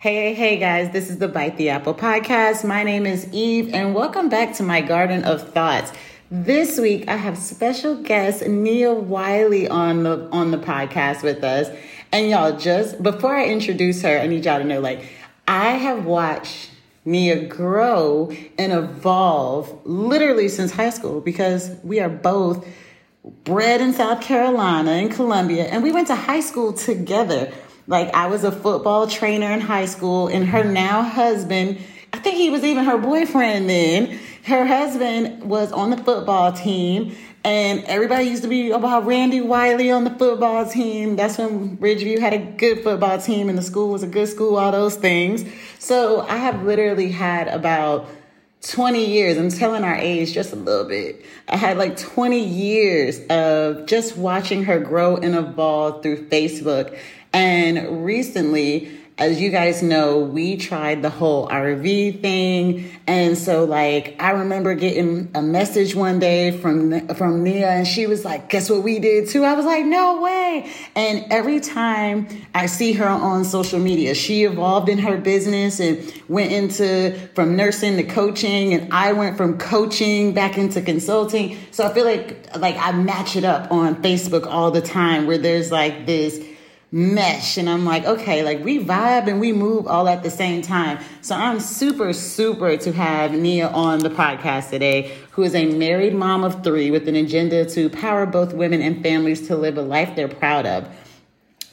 Hey, hey guys, this is the Bite the Apple podcast. My name is Eve, and welcome back to my Garden of Thoughts. This week I have special guest Nia Wiley on the on the podcast with us. And y'all, just before I introduce her, I need y'all to know like I have watched Nia grow and evolve literally since high school because we are both bred in South Carolina in Columbia and we went to high school together. Like I was a football trainer in high school, and her mm-hmm. now husband, I think he was even her boyfriend then. Her husband was on the football team, and everybody used to be about Randy Wiley on the football team. That's when Ridgeview had a good football team, and the school was a good school, all those things. So I have literally had about 20 years. I'm telling our age just a little bit. I had like 20 years of just watching her grow and evolve through Facebook. And recently, as you guys know, we tried the whole RV thing. And so like I remember getting a message one day from from Nia and she was like, "Guess what we did too?" I was like, "No way." And every time I see her on social media, she evolved in her business and went into from nursing to coaching and I went from coaching back into consulting. So I feel like like I match it up on Facebook all the time where there's like this mesh and I'm like, okay, like we vibe and we move all at the same time. So I'm super, super to have Nia on the podcast today, who is a married mom of three with an agenda to power both women and families to live a life they're proud of.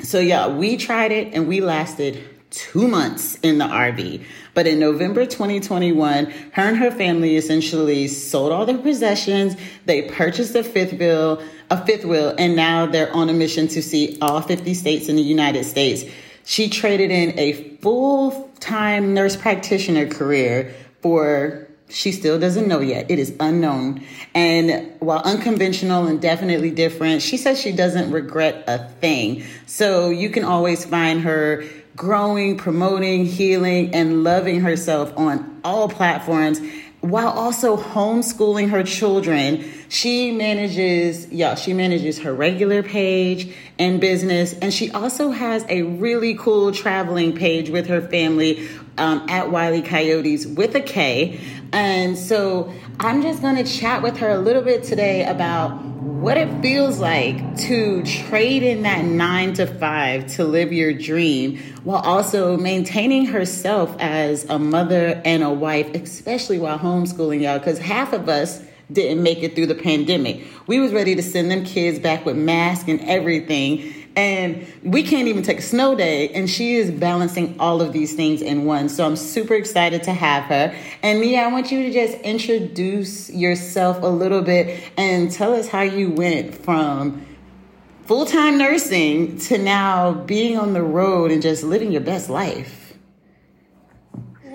So yeah, we tried it and we lasted two months in the RV. But in November 2021, her and her family essentially sold all their possessions. They purchased a fifth wheel, a fifth wheel, and now they're on a mission to see all 50 states in the United States. She traded in a full time nurse practitioner career for she still doesn't know yet. It is unknown. And while unconventional and definitely different, she says she doesn't regret a thing. So you can always find her growing, promoting, healing, and loving herself on all platforms while also homeschooling her children. She manages, yeah, she manages her regular page and business. And she also has a really cool traveling page with her family um, at Wiley Coyotes with a K. And so I'm just going to chat with her a little bit today about what it feels like to trade in that nine to five to live your dream while also maintaining herself as a mother and a wife, especially while homeschooling y'all, because half of us didn't make it through the pandemic. We was ready to send them kids back with masks and everything. And we can't even take a snow day. And she is balancing all of these things in one. So I'm super excited to have her. And Nia, I want you to just introduce yourself a little bit and tell us how you went from full time nursing to now being on the road and just living your best life.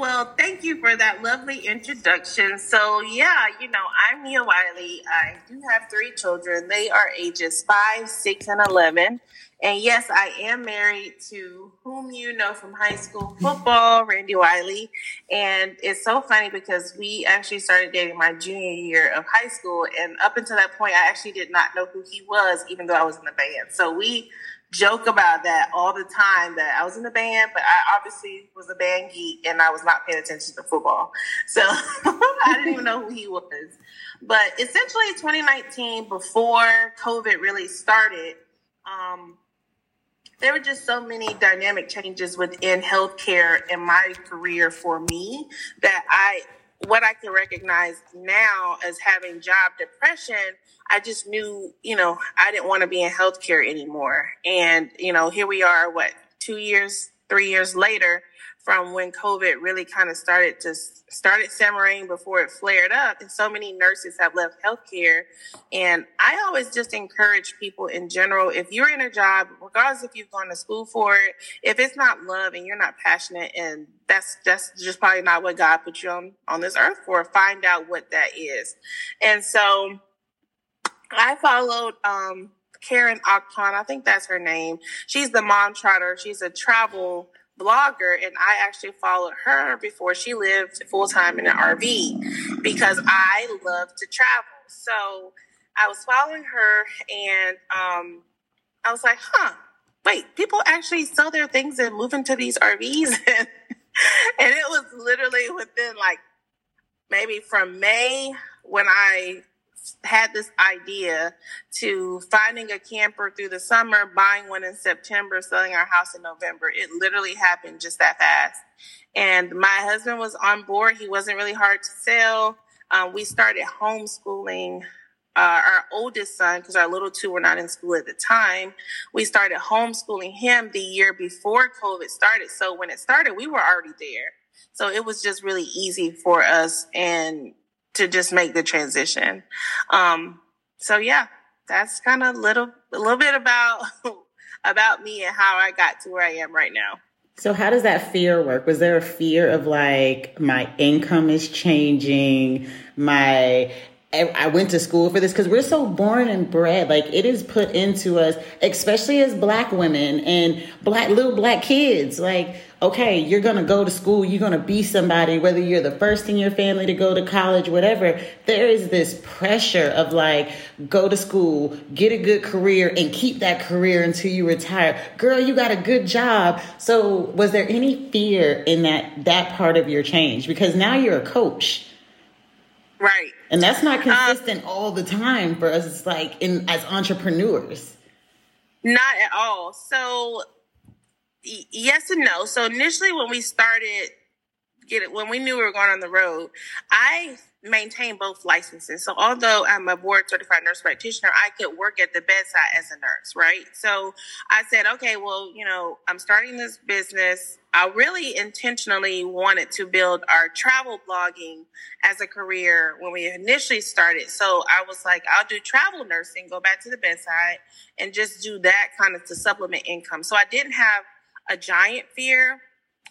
Well, thank you for that lovely introduction. So, yeah, you know, I'm Nia Wiley. I do have three children. They are ages five, six, and 11. And yes, I am married to whom you know from high school football, Randy Wiley. And it's so funny because we actually started dating my junior year of high school. And up until that point, I actually did not know who he was, even though I was in the band. So we joke about that all the time that I was in the band, but I obviously was a band geek and I was not paying attention to football. So I didn't even know who he was. But essentially 2019, before COVID really started, um, there were just so many dynamic changes within healthcare in my career for me that I what I can recognize now as having job depression, I just knew, you know, I didn't want to be in healthcare anymore. And, you know, here we are, what, two years, three years later, from when COVID really kind of started to started simmering before it flared up. And so many nurses have left healthcare. And I always just encourage people in general, if you're in a job, regardless if you've gone to school for it, if it's not love and you're not passionate and that's that's just probably not what God put you on on this earth for, find out what that is. And so I followed um Karen Akpan, I think that's her name. She's the mom trotter. She's a travel blogger and I actually followed her before she lived full time in an RV because I love to travel. So I was following her and um, I was like, huh, wait, people actually sell their things and move into these RVs. and it was literally within like maybe from May when I had this idea to finding a camper through the summer, buying one in September, selling our house in November. It literally happened just that fast. And my husband was on board. He wasn't really hard to sell. Um, we started homeschooling uh, our oldest son, because our little two were not in school at the time, we started homeschooling him the year before COVID started. So when it started, we were already there. So it was just really easy for us and to just make the transition. Um, so yeah, that's kind of little, a little bit about, about me and how I got to where I am right now. So how does that fear work? Was there a fear of like my income is changing, my I went to school for this because we're so born and bred. Like it is put into us, especially as black women and black little black kids. Like, okay, you're gonna go to school, you're gonna be somebody, whether you're the first in your family to go to college, whatever. There is this pressure of like, go to school, get a good career, and keep that career until you retire. Girl, you got a good job. So was there any fear in that that part of your change? Because now you're a coach Right. And that's not um, consistent um, all the time for us it's like in as entrepreneurs. Not at all. So y- yes and no. So initially when we started get it when we knew we were going on the road, I maintain both licenses. So although I'm a board certified nurse practitioner, I could work at the bedside as a nurse, right? So I said, okay, well, you know, I'm starting this business. I really intentionally wanted to build our travel blogging as a career when we initially started. So I was like, I'll do travel nursing, go back to the bedside and just do that kind of to supplement income. So I didn't have a giant fear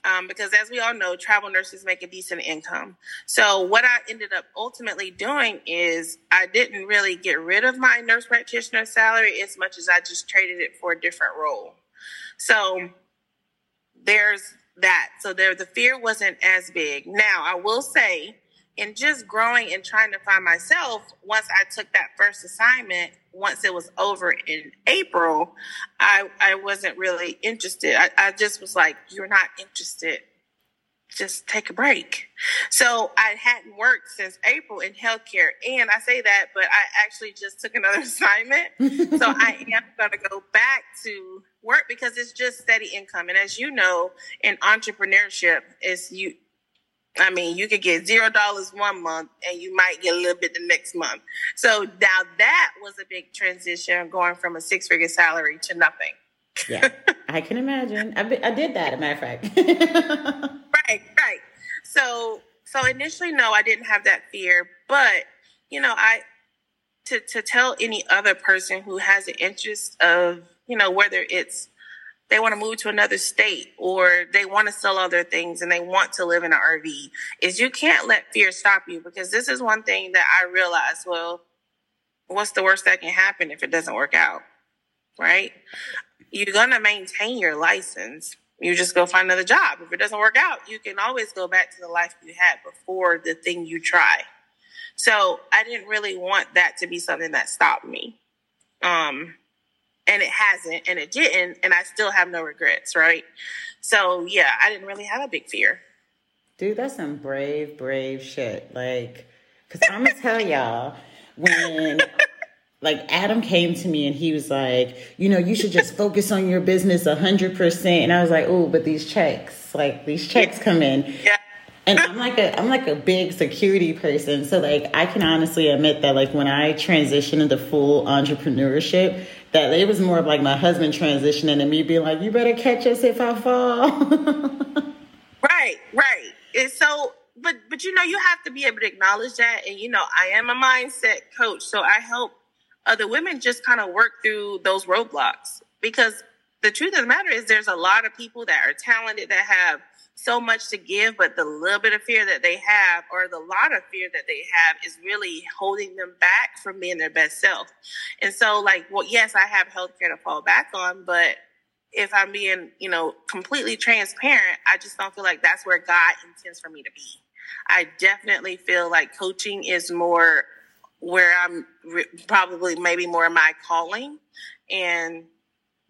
um, because as we all know, travel nurses make a decent income. So what I ended up ultimately doing is I didn't really get rid of my nurse practitioner salary as much as I just traded it for a different role. So there's that. So there, the fear wasn't as big. Now I will say in just growing and trying to find myself, once I took that first assignment, once it was over in April, I I wasn't really interested. I, I just was like, you're not interested. Just take a break. So I hadn't worked since April in healthcare. And I say that, but I actually just took another assignment. so I am going to go back to work because it's just steady income. And as you know, in entrepreneurship, is you I mean, you could get zero dollars one month and you might get a little bit the next month. So now that was a big transition going from a six figure salary to nothing. yeah, I can imagine. I, I did that, a matter of fact. right, right. So, so initially, no, I didn't have that fear, but you know, I to to tell any other person who has an interest of you know whether it's they want to move to another state or they want to sell other things and they want to live in an RV is you can't let fear stop you because this is one thing that I realized. Well, what's the worst that can happen if it doesn't work out? Right? You're going to maintain your license. You just go find another job. If it doesn't work out, you can always go back to the life you had before the thing you try. So I didn't really want that to be something that stopped me. Um, and it hasn't and it didn't and i still have no regrets right? So yeah i didn't really have a big fear. Dude that's some brave brave shit. Like because i'm gonna tell y'all when like adam came to me and he was like you know you should just focus on your business 100% and i was like oh but these checks like these checks come in. Yeah. And I'm like a I'm like a big security person. So like I can honestly admit that like when I transitioned into full entrepreneurship, that it was more of like my husband transitioning and me being like, "You better catch us if I fall." right, right. And so, but but you know, you have to be able to acknowledge that. And you know, I am a mindset coach, so I help other women just kind of work through those roadblocks because the truth of the matter is, there's a lot of people that are talented that have so much to give, but the little bit of fear that they have, or the lot of fear that they have, is really holding them back from being their best self. And so, like, well, yes, I have healthcare to fall back on, but if I'm being, you know, completely transparent, I just don't feel like that's where God intends for me to be. I definitely feel like coaching is more where I'm re- probably maybe more my calling. And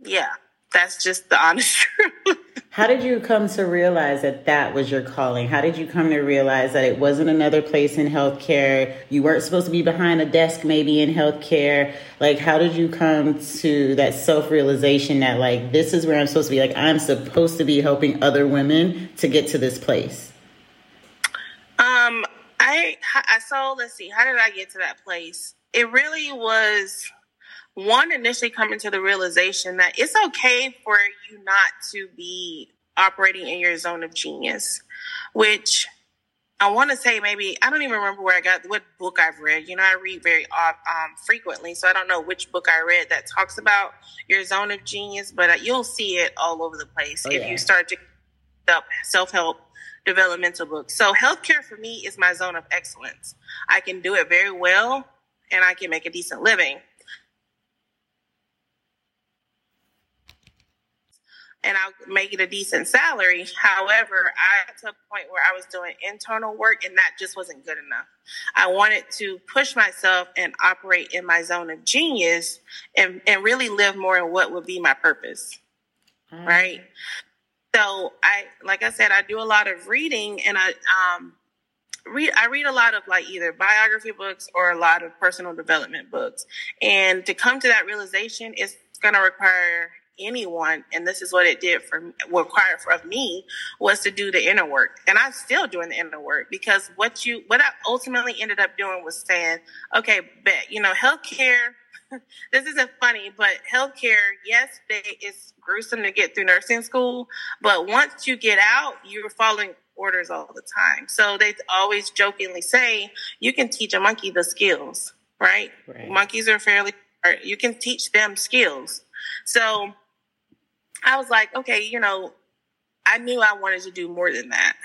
yeah, That's just the honest truth. How did you come to realize that that was your calling? How did you come to realize that it wasn't another place in healthcare? You weren't supposed to be behind a desk maybe in healthcare. Like, how did you come to that self realization that, like, this is where I'm supposed to be? Like, I'm supposed to be helping other women to get to this place? Um, I, I so let's see, how did I get to that place? It really was one initially coming to the realization that it's okay for you not to be operating in your zone of genius, which I want to say maybe I don't even remember where I got what book I've read. You know, I read very um, frequently, so I don't know which book I read that talks about your zone of genius, but uh, you'll see it all over the place oh, if yeah. you start to up self help developmental books. So healthcare for me is my zone of excellence. I can do it very well, and I can make a decent living. And I'll make it a decent salary. However, I got to a point where I was doing internal work and that just wasn't good enough. I wanted to push myself and operate in my zone of genius and, and really live more in what would be my purpose. Mm. Right. So I, like I said, I do a lot of reading and I, um, read I read a lot of like either biography books or a lot of personal development books. And to come to that realization is going to require anyone, and this is what it did for required for of me was to do the inner work, and I'm still doing the inner work because what you what I ultimately ended up doing was saying, okay, bet you know, healthcare. this isn't funny, but healthcare, yes, they, it's gruesome to get through nursing school, but once you get out, you're following orders all the time. So they always jokingly say, you can teach a monkey the skills, right? right. Monkeys are fairly, you can teach them skills. So I was like, okay, you know, I knew I wanted to do more than that.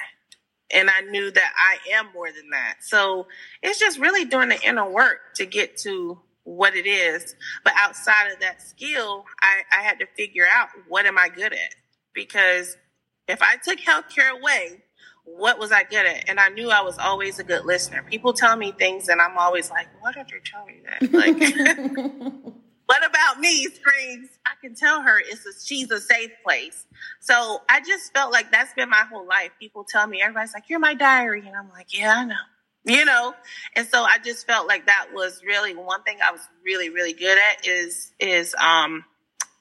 And I knew that I am more than that. So it's just really doing the inner work to get to what it is. But outside of that skill, I, I had to figure out what am I good at? Because if I took healthcare away, what was I good at? And I knew I was always a good listener. People tell me things and I'm always like, why did you tell me that? Like What about me screams, I can tell her it's a, she's a safe place. So I just felt like that's been my whole life. People tell me, everybody's like, you're my diary. And I'm like, yeah, I know. You know? And so I just felt like that was really one thing I was really, really good at is, is, um,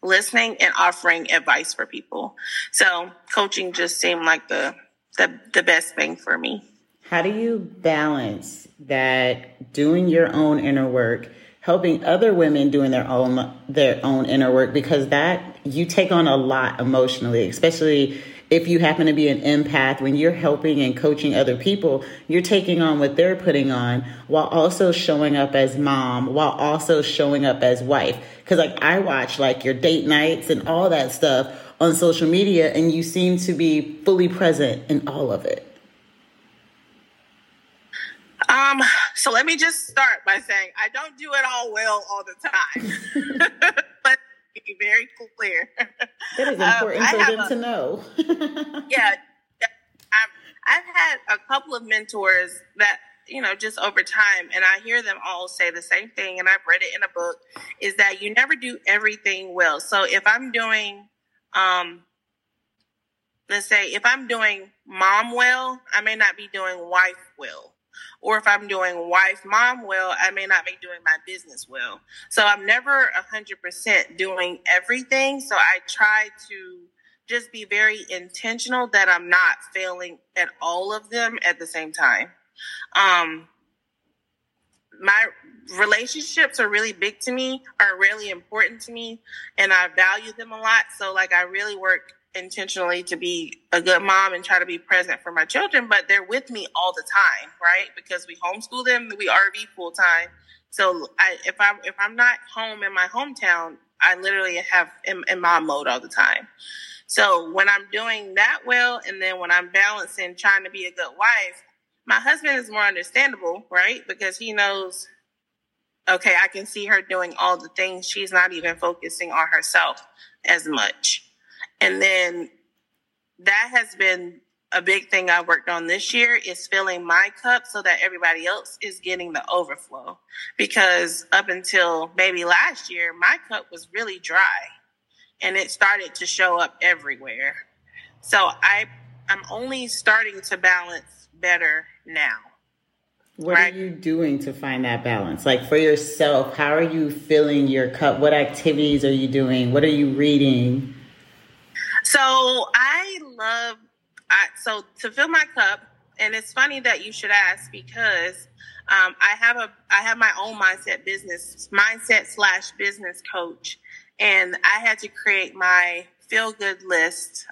listening and offering advice for people. So coaching just seemed like the, the, the best thing for me. How do you balance that doing your own inner work helping other women doing their own their own inner work because that you take on a lot emotionally especially if you happen to be an empath when you're helping and coaching other people you're taking on what they're putting on while also showing up as mom while also showing up as wife. Because like i watch like your date nights and all that stuff on social media and you seem to be fully present in all of it. Um, so let me just start by saying I don't do it all well all the time. but be very clear. That is important um, for them a, to know. yeah. I've, I've had a couple of mentors that you know, just over time, and I hear them all say the same thing, and I've read it in a book, is that you never do everything well. So if I'm doing, um, let's say, if I'm doing mom well, I may not be doing wife well. Or if I'm doing wife mom well, I may not be doing my business well. So I'm never 100% doing everything. So I try to just be very intentional that I'm not failing at all of them at the same time. Um, my relationships are really big to me, are really important to me, and I value them a lot. So, like, I really work intentionally to be a good mom and try to be present for my children, but they're with me all the time, right? Because we homeschool them, we RV full time. So I, if I'm if I'm not home in my hometown, I literally have in, in mom mode all the time. So when I'm doing that well, and then when I'm balancing trying to be a good wife, my husband is more understandable, right? Because he knows, okay, I can see her doing all the things. She's not even focusing on herself as much. And then that has been a big thing I worked on this year is filling my cup so that everybody else is getting the overflow. Because up until maybe last year, my cup was really dry. and it started to show up everywhere. So I I'm only starting to balance better now. What right? are you doing to find that balance? Like for yourself, how are you filling your cup? What activities are you doing? What are you reading? So I love I, so to fill my cup, and it's funny that you should ask because um, I have a I have my own mindset business mindset slash business coach, and I had to create my feel good list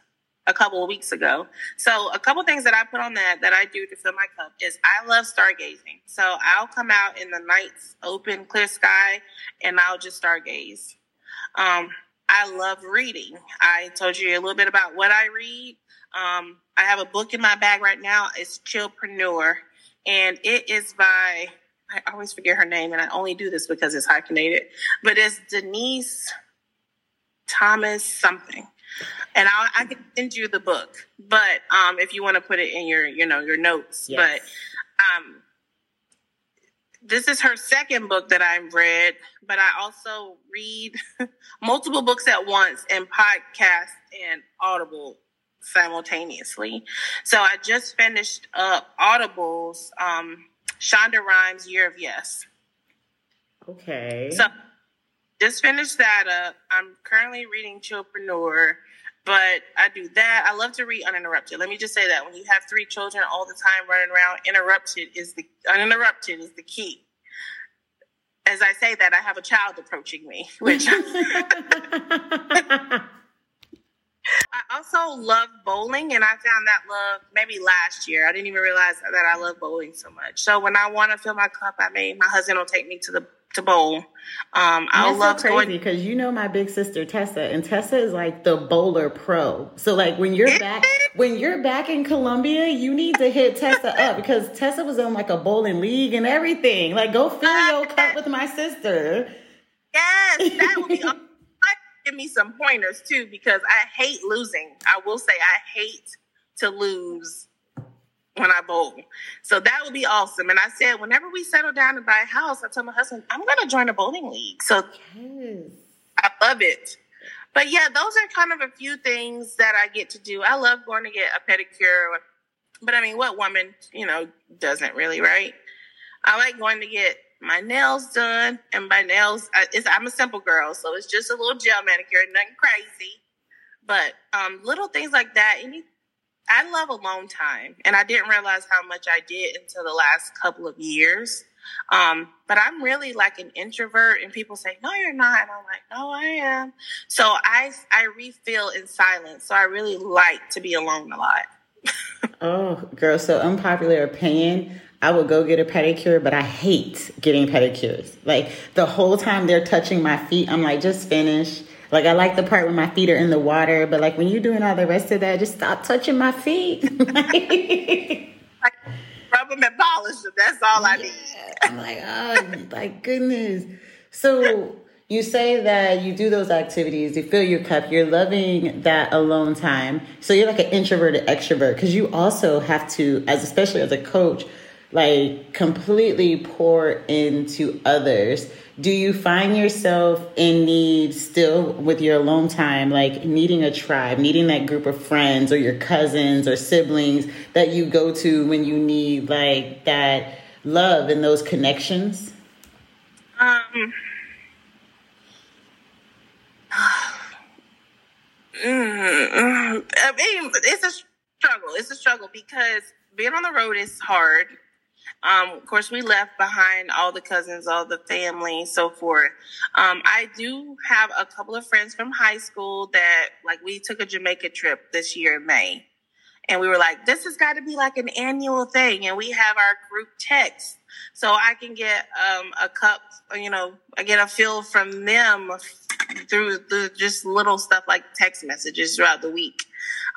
a couple of weeks ago. So a couple things that I put on that that I do to fill my cup is I love stargazing. So I'll come out in the night's open, clear sky, and I'll just stargaze. Um, I love reading. I told you a little bit about what I read. Um, I have a book in my bag right now. It's Chillpreneur, and it is by I always forget her name, and I only do this because it's hyphenated. But it's Denise Thomas something and I'll, I can send you the book. But um, if you want to put it in your, you know, your notes. Yes. But um, this is her second book that I've read. But I also read multiple books at once and podcast and Audible simultaneously. So I just finished up Audible's um, Shonda Rhimes Year of Yes. Okay. So just finished that up. I'm currently reading Chillpreneur but I do that. I love to read uninterrupted. Let me just say that when you have three children all the time running around, interrupted is the uninterrupted is the key. As I say that, I have a child approaching me, which I also love bowling, and I found that love maybe last year. I didn't even realize that I love bowling so much. So when I want to fill my cup, I mean, my husband will take me to the to bowl. Um, I love so crazy because you know my big sister Tessa, and Tessa is like the bowler pro. So like when you're back when you're back in Columbia, you need to hit Tessa up because Tessa was on like a bowling league and everything. Like go fill your cup with my sister. Yes, that would be. give me some pointers too because I hate losing. I will say I hate to lose when I bowl. So that would be awesome. And I said, whenever we settle down and buy a house, I told my husband, I'm going to join a bowling league. So yes. I love it. But yeah, those are kind of a few things that I get to do. I love going to get a pedicure. But I mean, what woman, you know, doesn't really, right? I like going to get my nails done. And by nails, I, I'm a simple girl. So it's just a little gel manicure, nothing crazy. But um, little things like that, any I love alone time, and I didn't realize how much I did until the last couple of years. Um, but I'm really like an introvert, and people say, "No, you're not," and I'm like, "No, I am." So I I refill in silence. So I really like to be alone a lot. oh, girl, so unpopular opinion. I would go get a pedicure, but I hate getting pedicures. Like the whole time they're touching my feet, I'm like, just finish like I like the part when my feet are in the water, but like when you're doing all the rest of that, just stop touching my feet. like, rub them and polish them. That's all yeah. I need. I'm like, oh, my goodness. So you say that you do those activities, you fill your cup, you're loving that alone time. So you're like an introverted extrovert because you also have to, as especially as a coach, like completely pour into others do you find yourself in need still with your alone time like needing a tribe needing that group of friends or your cousins or siblings that you go to when you need like that love and those connections um I mean, it's a struggle. It's a struggle because being on the road is hard. Um, of course, we left behind all the cousins, all the family, so forth. Um, I do have a couple of friends from high school that, like, we took a Jamaica trip this year in May. And we were like, this has got to be like an annual thing. And we have our group text. So I can get um, a cup, you know, I get a feel from them through the just little stuff like text messages throughout the week.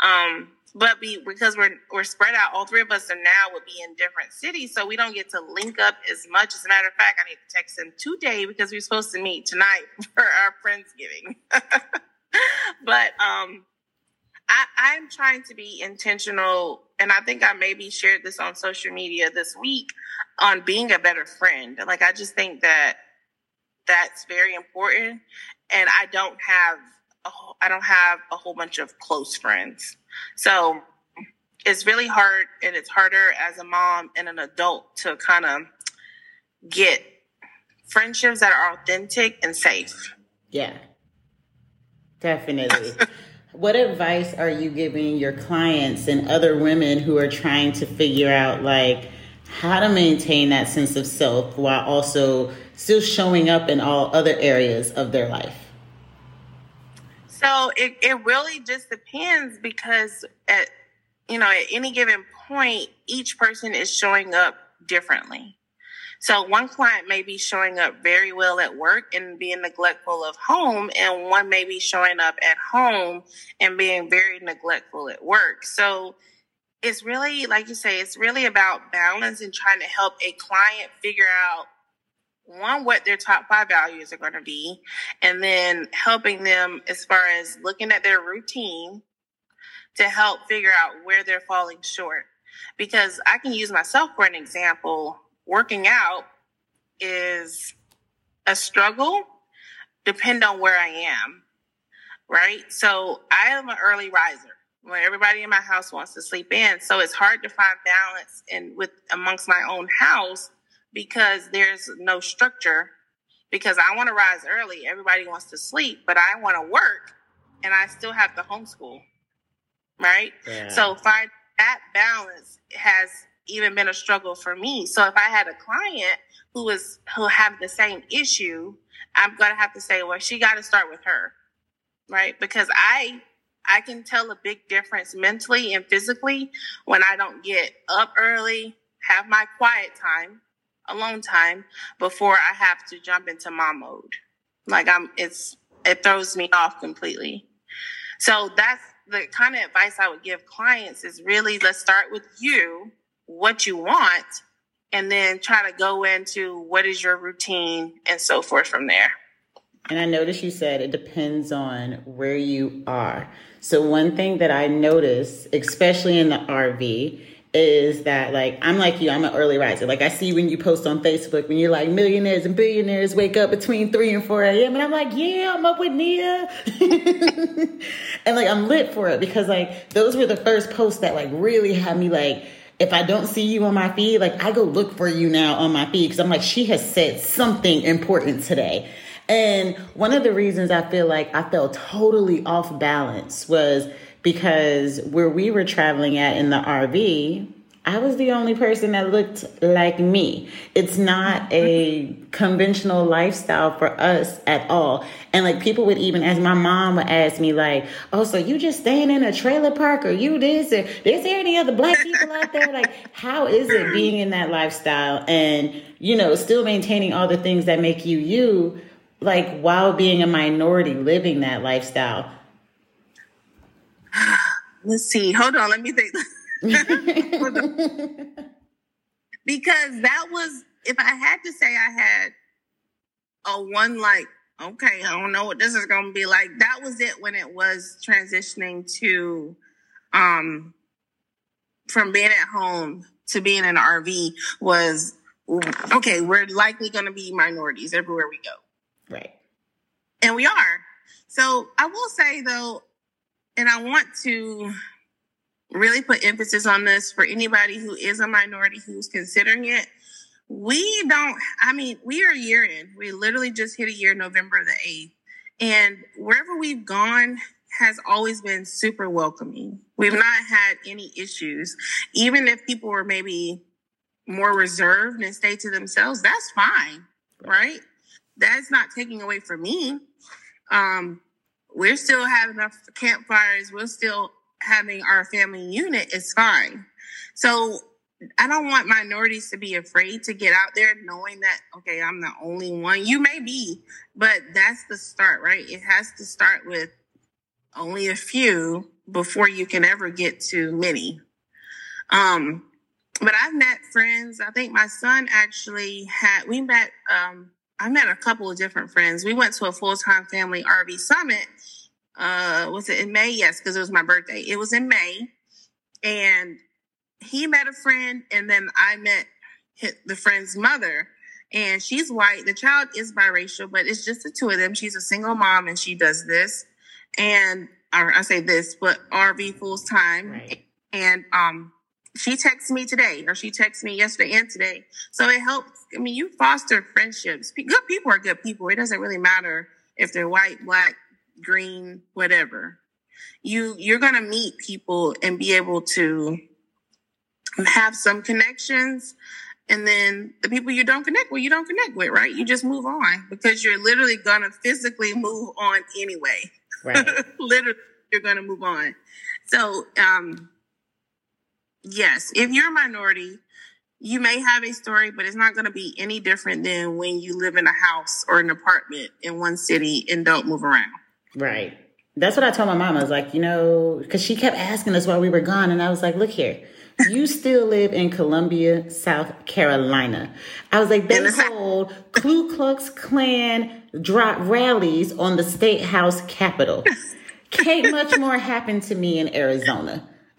Um, but be because we're we're spread out, all three of us are now would be in different cities, so we don't get to link up as much. As a matter of fact, I need to text him today because we're supposed to meet tonight for our friendsgiving. but um, I, I'm trying to be intentional, and I think I maybe shared this on social media this week on being a better friend. Like I just think that that's very important, and I don't have whole, I don't have a whole bunch of close friends. So it's really hard and it's harder as a mom and an adult to kind of get friendships that are authentic and safe. Yeah. Definitely. what advice are you giving your clients and other women who are trying to figure out like how to maintain that sense of self while also still showing up in all other areas of their life? So it, it really just depends because at you know at any given point each person is showing up differently. So one client may be showing up very well at work and being neglectful of home, and one may be showing up at home and being very neglectful at work. So it's really, like you say, it's really about balance and trying to help a client figure out one, what their top five values are going to be, and then helping them as far as looking at their routine to help figure out where they're falling short. Because I can use myself for an example working out is a struggle depend on where I am. Right? So I am an early riser when everybody in my house wants to sleep in. So it's hard to find balance and with amongst my own house because there's no structure because I want to rise early. Everybody wants to sleep, but I want to work and I still have to homeschool. Right? Yeah. So find that balance has even been a struggle for me. So if I had a client who was who have the same issue, I'm gonna have to say, well, she got to start with her, right? Because I I can tell a big difference mentally and physically when I don't get up early, have my quiet time, alone time before I have to jump into mom mode. Like I'm, it's it throws me off completely. So that's the kind of advice I would give clients is really let's start with you what you want and then try to go into what is your routine and so forth from there. And I noticed you said it depends on where you are. So, one thing that I notice, especially in the RV, is that like I'm like you, I'm an early riser. Like I see when you post on Facebook when you're like millionaires and billionaires wake up between three and four a.m. and I'm like, yeah, I'm up with Nia, and like I'm lit for it because like those were the first posts that like really had me like if I don't see you on my feed, like I go look for you now on my feed because I'm like, she has said something important today. And one of the reasons I feel like I felt totally off balance was because where we were traveling at in the RV, I was the only person that looked like me. It's not a conventional lifestyle for us at all. And like people would even, as my mom would ask me, like, "Oh, so you just staying in a trailer park, or you this, or is there any other black people out there? Like, how is it being in that lifestyle and you know still maintaining all the things that make you you, like while being a minority living that lifestyle?" Let's see. Hold on. Let me think. because that was if I had to say I had a one like okay, I don't know what this is going to be like. That was it when it was transitioning to um from being at home to being in an RV was okay, we're likely going to be minorities everywhere we go. Right. And we are. So I will say though, and I want to really put emphasis on this for anybody who is a minority who's considering it. We don't, I mean, we are a year in. We literally just hit a year, November the 8th. And wherever we've gone has always been super welcoming. We've not had any issues. Even if people were maybe more reserved and stay to themselves, that's fine, right? That's not taking away from me. Um, we're still having our campfires. We're still having our family unit It's fine. So I don't want minorities to be afraid to get out there knowing that, okay, I'm the only one. You may be, but that's the start, right? It has to start with only a few before you can ever get to many. Um, but I've met friends. I think my son actually had, we met, um, I met a couple of different friends. We went to a full time family RV summit uh was it in May? Yes, because it was my birthday. It was in May. And he met a friend and then I met the friend's mother and she's white. The child is biracial, but it's just the two of them. She's a single mom and she does this. and or I say this, but RV full time. Right. And um, she texted me today, or she texted me yesterday and today. So it helps. I mean, you foster friendships. Good people are good people. It doesn't really matter if they're white, black, green, whatever. You you're gonna meet people and be able to have some connections and then the people you don't connect with, you don't connect with, right? You just move on because you're literally gonna physically move on anyway. Right. literally, you're gonna move on. So, um, yes, if you're a minority, you may have a story, but it's not going to be any different than when you live in a house or an apartment in one city and don't move around. Right. That's what I told my mom. I was like, you know, because she kept asking us while we were gone, and I was like, look here you still live in Columbia, South Carolina. I was like, they hold Ku Klux Klan drop rallies on the state house capitol. Can't much more happen to me in Arizona.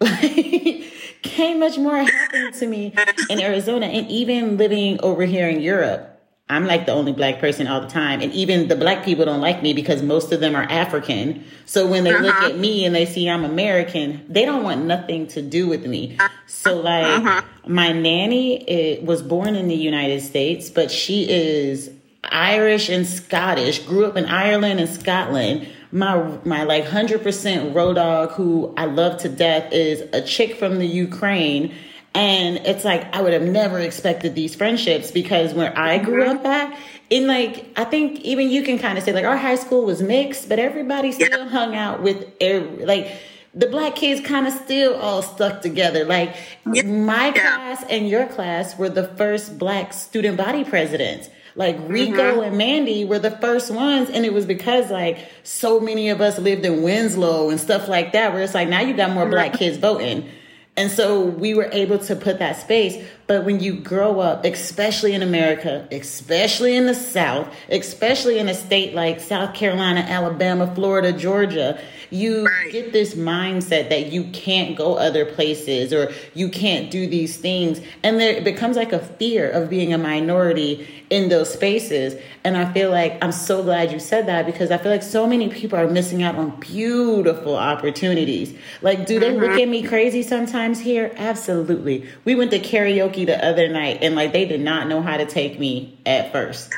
Can't much more happen to me in Arizona. And even living over here in Europe, I'm like the only black person all the time. And even the black people don't like me because most of them are African. So when they uh-huh. look at me and they see I'm American, they don't want nothing to do with me. So like uh-huh. my nanny it, was born in the United States, but she is Irish and Scottish, grew up in Ireland and Scotland. My my like 100% road dog who I love to death is a chick from the Ukraine and it's like I would have never expected these friendships because where I grew mm-hmm. up at, in like I think even you can kind of say like our high school was mixed, but everybody still yeah. hung out with every, like the black kids kind of still all stuck together. Like yeah. my yeah. class and your class were the first black student body presidents. Like Rico mm-hmm. and Mandy were the first ones, and it was because like so many of us lived in Winslow and stuff like that, where it's like now you got more black kids voting. And so we were able to put that space. But when you grow up, especially in America, especially in the South, especially in a state like South Carolina, Alabama, Florida, Georgia, you right. get this mindset that you can't go other places or you can't do these things. And there, it becomes like a fear of being a minority in those spaces. And I feel like I'm so glad you said that because I feel like so many people are missing out on beautiful opportunities. Like, do they mm-hmm. look at me crazy sometimes here? Absolutely. We went to karaoke the other night and like they did not know how to take me at first.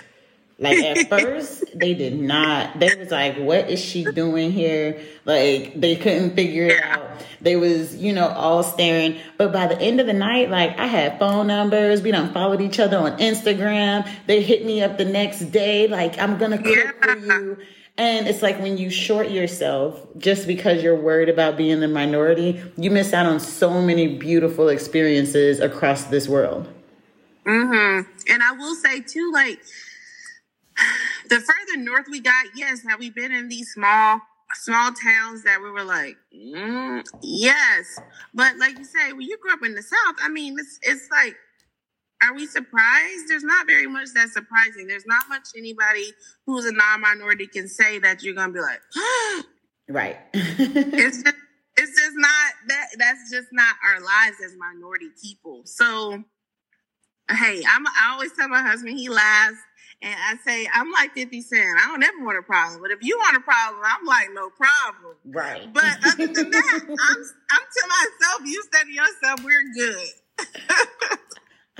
Like at first, they did not. They was like, "What is she doing here?" Like they couldn't figure it out. They was, you know, all staring. But by the end of the night, like I had phone numbers. We done followed each other on Instagram. They hit me up the next day, like I'm gonna cook for you. And it's like when you short yourself just because you're worried about being the minority, you miss out on so many beautiful experiences across this world. Mm-hmm. And I will say too, like the further north we got, yes, have we been in these small small towns that we were like, mm, yes. But like you say, when you grew up in the South, I mean, it's it's like, are we surprised? There's not very much that's surprising. There's not much anybody who's a non-minority can say that you're gonna be like, right. it's just it's just not that that's just not our lives as minority people. So hey, I'm I always tell my husband he laughs and I say, I'm like 50 Cent. I don't ever want a problem. But if you want a problem, I'm like, no problem. Right. But other than that, I'm, I'm to myself, you said to yourself, we're good.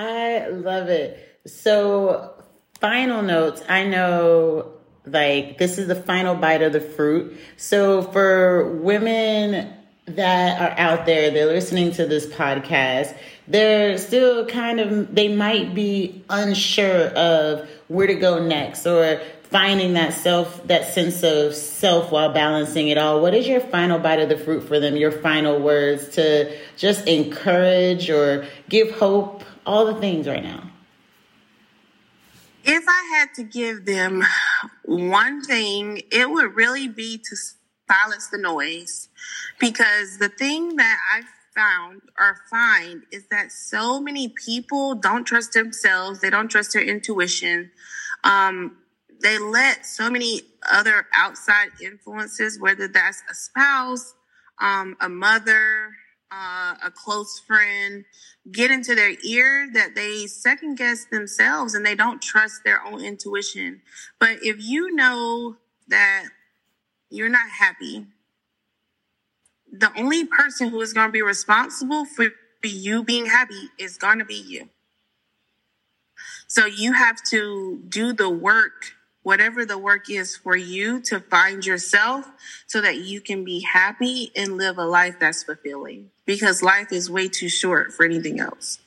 I love it. So, final notes. I know like this is the final bite of the fruit. So, for women that are out there, they're listening to this podcast, they're still kind of, they might be unsure of where to go next or finding that self that sense of self while balancing it all what is your final bite of the fruit for them your final words to just encourage or give hope all the things right now if i had to give them one thing it would really be to silence the noise because the thing that i found or find is that so many people don't trust themselves. They don't trust their intuition. Um, they let so many other outside influences, whether that's a spouse, um, a mother, uh, a close friend, get into their ear that they second guess themselves and they don't trust their own intuition. But if you know that you're not happy, the only person who is going to be responsible for you being happy is going to be you. So you have to do the work, whatever the work is for you to find yourself so that you can be happy and live a life that's fulfilling because life is way too short for anything else.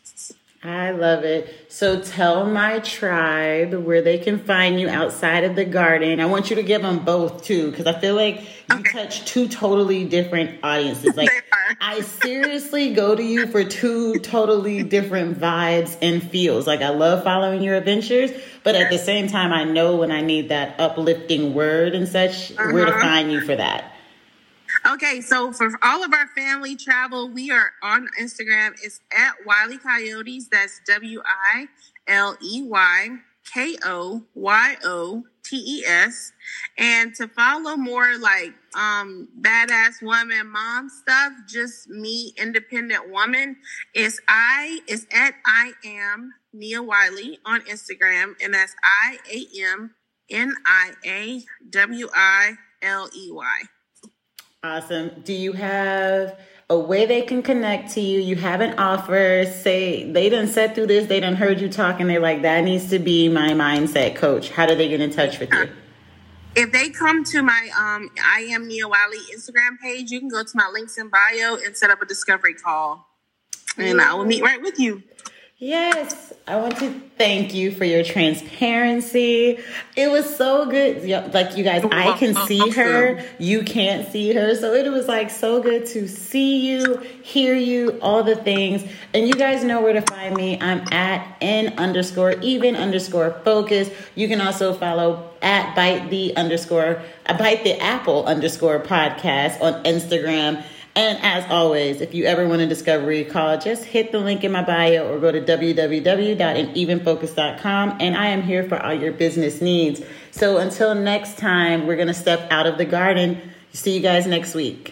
I love it. So tell my tribe where they can find you outside of the garden. I want you to give them both too, because I feel like you okay. touch two totally different audiences. Like I seriously go to you for two totally different vibes and feels. Like I love following your adventures, but at the same time, I know when I need that uplifting word and such, uh-huh. where to uh-huh. find you for that. Okay, so for all of our family travel, we are on Instagram. It's at Wiley Koyotes. That's W I L E Y K O Y O T E S. And to follow more like um badass woman mom stuff, just me, independent woman, is I is at I am Nia Wiley on Instagram, and that's I A M N I A W I L E Y. Awesome. Do you have a way they can connect to you? You have an offer. Say they didn't set through this, they didn't heard you talking. They're like, that needs to be my mindset coach. How do they get in touch with you? If they come to my um, I am Nia Wiley Instagram page, you can go to my links in bio and set up a discovery call, and I will meet right with you. Yes, I want to thank you for your transparency. It was so good. Like you guys, I can see her, you can't see her. So it was like so good to see you, hear you, all the things. And you guys know where to find me. I'm at n underscore even underscore focus. You can also follow at bite the underscore bite the apple underscore podcast on Instagram and as always, if you ever want a discovery call, just hit the link in my bio or go to www.anevenfocus.com. And I am here for all your business needs. So until next time, we're going to step out of the garden. See you guys next week.